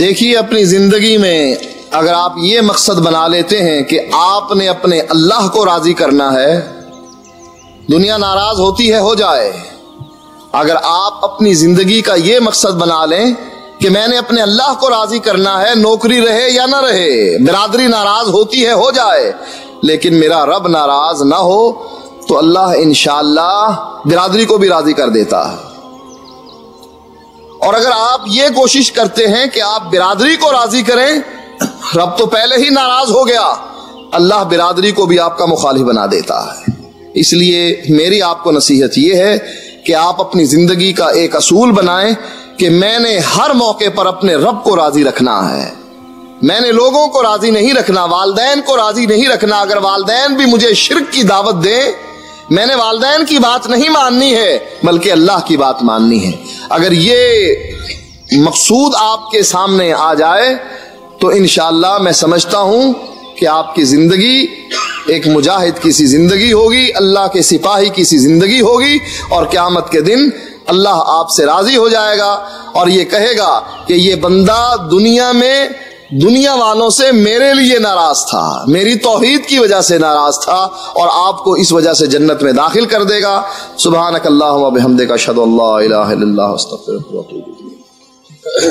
دیکھیے، اپنی زندگی میں اگر آپ یہ مقصد بنا لیتے ہیں کہ آپ نے اپنے اللہ کو راضی کرنا ہے، دنیا ناراض ہوتی ہے، ہو جائے۔ اگر آپ اپنی زندگی کا یہ مقصد بنا لیں کہ میں نے اپنے اللہ کو راضی کرنا ہے، نوکری رہے یا نہ رہے، برادری ناراض ہوتی ہے، ہو جائے۔ لیکن میرا رب ناراض نہ ہو تو اللہ انشاءاللہ برادری کو بھی راضی کر دیتا۔ ہے اور اگر آپ یہ کوشش کرتے ہیں کہ آپ برادری کو راضی کریں، رب تو پہلے ہی ناراض ہو گیا۔ اللہ برادری کو بھی آپ کا مخالف بنا دیتا ہے۔ اس لیے میری آپ کو نصیحت یہ ہے کہ آپ اپنی زندگی کا ایک اصول بنائیں کہ میں نے ہر موقع پر اپنے رب کو راضی رکھنا ہے۔ میں نے لوگوں کو راضی نہیں رکھنا، والدین کو راضی نہیں رکھنا۔ اگر والدین بھی مجھے شرک کی دعوت دیں، میں نے والدین کی بات نہیں ماننی ہے، بلکہ اللہ کی بات ماننی ہے۔ اگر یہ مقصود آپ کے سامنے آ جائے، تو انشاءاللہ میں سمجھتا ہوں کہ آپ کی زندگی ایک مجاہد کی سی زندگی ہوگی، اللہ کے سپاہی کی سی زندگی ہوگی اور قیامت کے دن اللہ آپ سے راضی ہو جائے گا اور یہ کہے گا کہ یہ بندہ دنیا میں دنیا والوں سے میرے لیے ناراض تھا۔ میری توحید کی وجہ سے ناراض تھا اور آپ کو اس وجہ سے جنت میں داخل کر دے گا۔ سبحانک اللہ و بحمدک، اشہد اللہ الہ الا اللہ، استغفرک و اتوب الیک۔